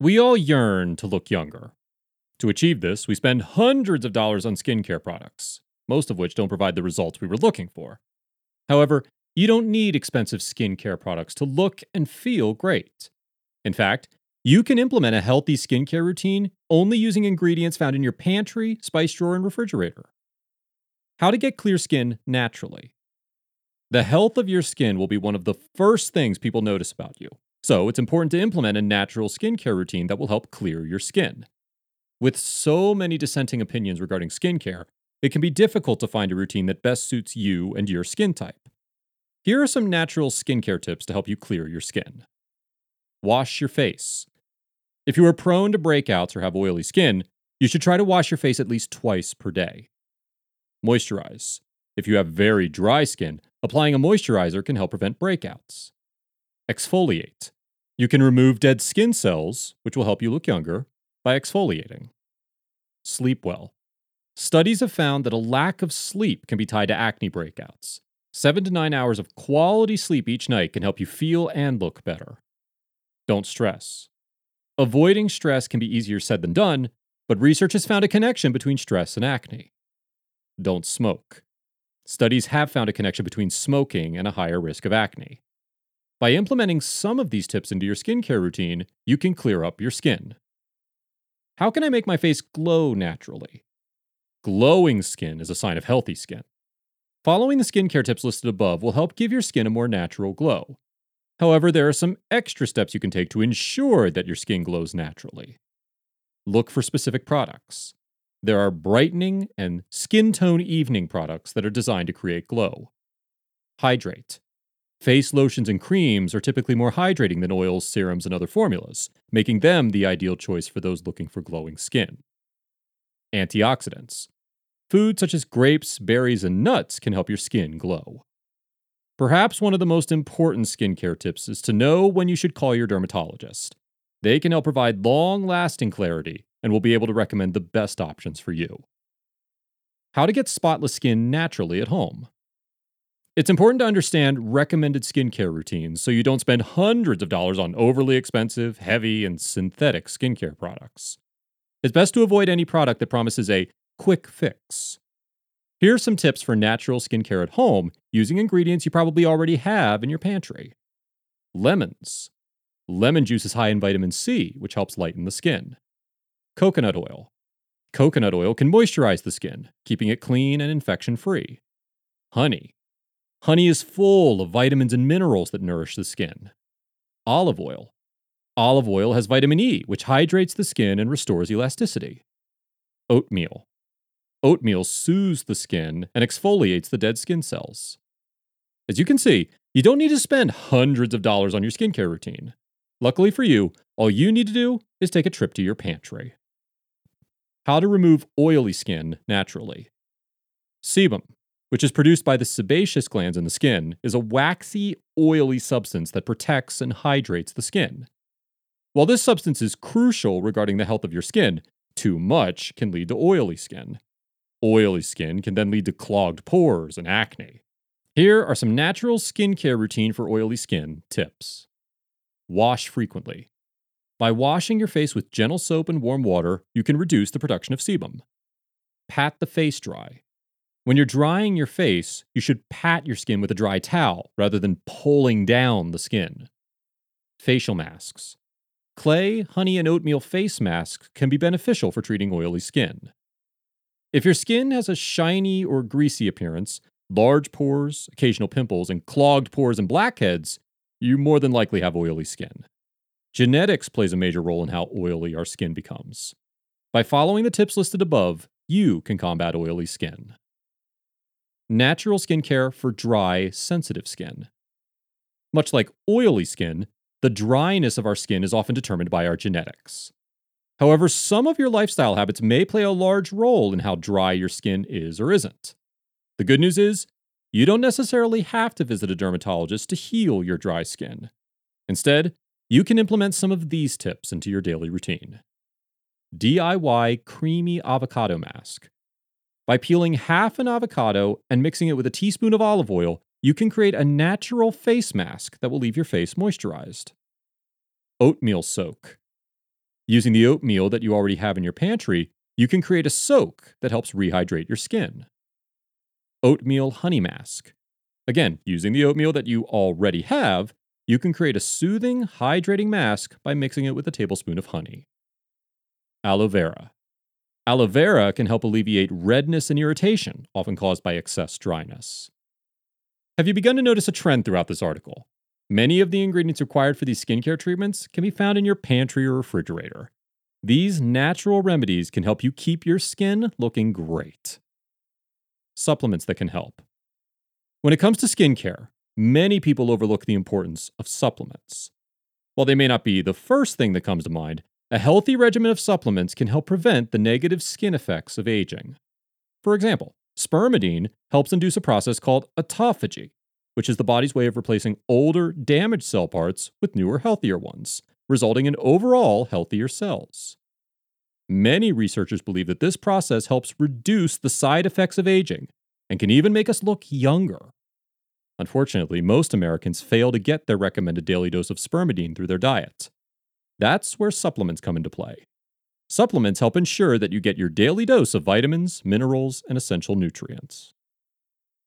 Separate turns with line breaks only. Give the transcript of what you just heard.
We all yearn to look younger. To achieve this, we spend hundreds of dollars on skincare products, most of which don't provide the results we were looking for. However, you don't need expensive skincare products to look and feel great. In fact, you can implement a healthy skincare routine only using ingredients found in your pantry, spice drawer, and refrigerator. How to get clear skin naturally. The health of your skin will be one of the first things people notice about you. So it's important to implement a natural skincare routine that will help clear your skin. With so many dissenting opinions regarding skincare, it can be difficult to find a routine that best suits you and your skin type. Here are some natural skincare tips to help you clear your skin. Wash your face. If you are prone to breakouts or have oily skin, you should try to wash your face at least twice per day. Moisturize. If you have very dry skin, applying a moisturizer can help prevent breakouts. Exfoliate. You can remove dead skin cells, which will help you look younger, by exfoliating. Sleep well. Studies have found that a lack of sleep can be tied to acne breakouts. Seven to nine hours of quality sleep each night can help you feel and look better. Don't stress. Avoiding stress can be easier said than done, but research has found a connection between stress and acne. Don't smoke. Studies have found a connection between smoking and a higher risk of acne. By implementing some of these tips into your skincare routine, you can clear up your skin. How can I make my face glow naturally? Glowing skin is a sign of healthy skin. Following the skincare tips listed above will help give your skin a more natural glow. However, there are some extra steps you can take to ensure that your skin glows naturally. Look for specific products. There are brightening and skin tone evening products that are designed to create glow. Hydrate. Face lotions and creams are typically more hydrating than oils, serums, and other formulas, making them the ideal choice for those looking for glowing skin. Antioxidants. Foods such as grapes, berries, and nuts can help your skin glow. Perhaps one of the most important skincare tips is to know when you should call your dermatologist. They can help provide long lasting clarity and will be able to recommend the best options for you. How to get spotless skin naturally at home. It's important to understand recommended skincare routines so you don't spend hundreds of dollars on overly expensive, heavy, and synthetic skincare products. It's best to avoid any product that promises a quick fix. Here are some tips for natural skincare at home using ingredients you probably already have in your pantry. Lemons. Lemon juice is high in vitamin C, which helps lighten the skin. Coconut oil. Coconut oil can moisturize the skin, keeping it clean and infection free. Honey. Honey is full of vitamins and minerals that nourish the skin. Olive oil. Olive oil has vitamin E, which hydrates the skin and restores elasticity. Oatmeal. Oatmeal soothes the skin and exfoliates the dead skin cells. As you can see, you don't need to spend hundreds of dollars on your skincare routine. Luckily for you, all you need to do is take a trip to your pantry. How to remove oily skin naturally. Sebum, which is produced by the sebaceous glands in the skin, is a waxy, oily substance that protects and hydrates the skin. While this substance is crucial regarding the health of your skin, too much can lead to oily skin. Oily skin can then lead to clogged pores and acne. Here are some natural skincare routine for oily skin tips. Wash frequently. By washing your face with gentle soap and warm water, you can reduce the production of sebum. Pat the face dry. When you're drying your face, you should pat your skin with a dry towel rather than pulling down the skin. Facial masks. Clay, honey, and oatmeal face masks can be beneficial for treating oily skin. If your skin has a shiny or greasy appearance, large pores, occasional pimples, and clogged pores and blackheads, you more than likely have oily skin. Genetics plays a major role in how oily our skin becomes. By following the tips listed above, you can combat oily skin. Natural skincare for dry, sensitive skin. Much like oily skin, the dryness of our skin is often determined by our genetics. However, some of your lifestyle habits may play a large role in how dry your skin is or isn't. The good news is, you don't necessarily have to visit a dermatologist to heal your dry skin. Instead, you can implement some of these tips into your daily routine. DIY Creamy Avocado Mask. By peeling half an avocado and mixing it with a teaspoon of olive oil, you can create a natural face mask that will leave your face moisturized. Oatmeal Soak. Using the oatmeal that you already have in your pantry, you can create a soak that helps rehydrate your skin. Oatmeal honey mask. Again, using the oatmeal that you already have, you can create a soothing, hydrating mask by mixing it with a tablespoon of honey. Aloe vera. Aloe vera can help alleviate redness and irritation, often caused by excess dryness. Have you begun to notice a trend throughout this article? Many of the ingredients required for these skincare treatments can be found in your pantry or refrigerator. These natural remedies can help you keep your skin looking great. Supplements that can help. When it comes to skincare, many people overlook the importance of supplements. While they may not be the first thing that comes to mind, a healthy regimen of supplements can help prevent the negative skin effects of aging. For example, spermidine helps induce a process called autophagy, which is the body's way of replacing older, damaged cell parts with newer, healthier ones, resulting in overall healthier cells. Many researchers believe that this process helps reduce the side effects of aging and can even make us look younger. Unfortunately, most Americans fail to get their recommended daily dose of spermidine through their diet. That's where supplements come into play. Supplements help ensure that you get your daily dose of vitamins, minerals, and essential nutrients.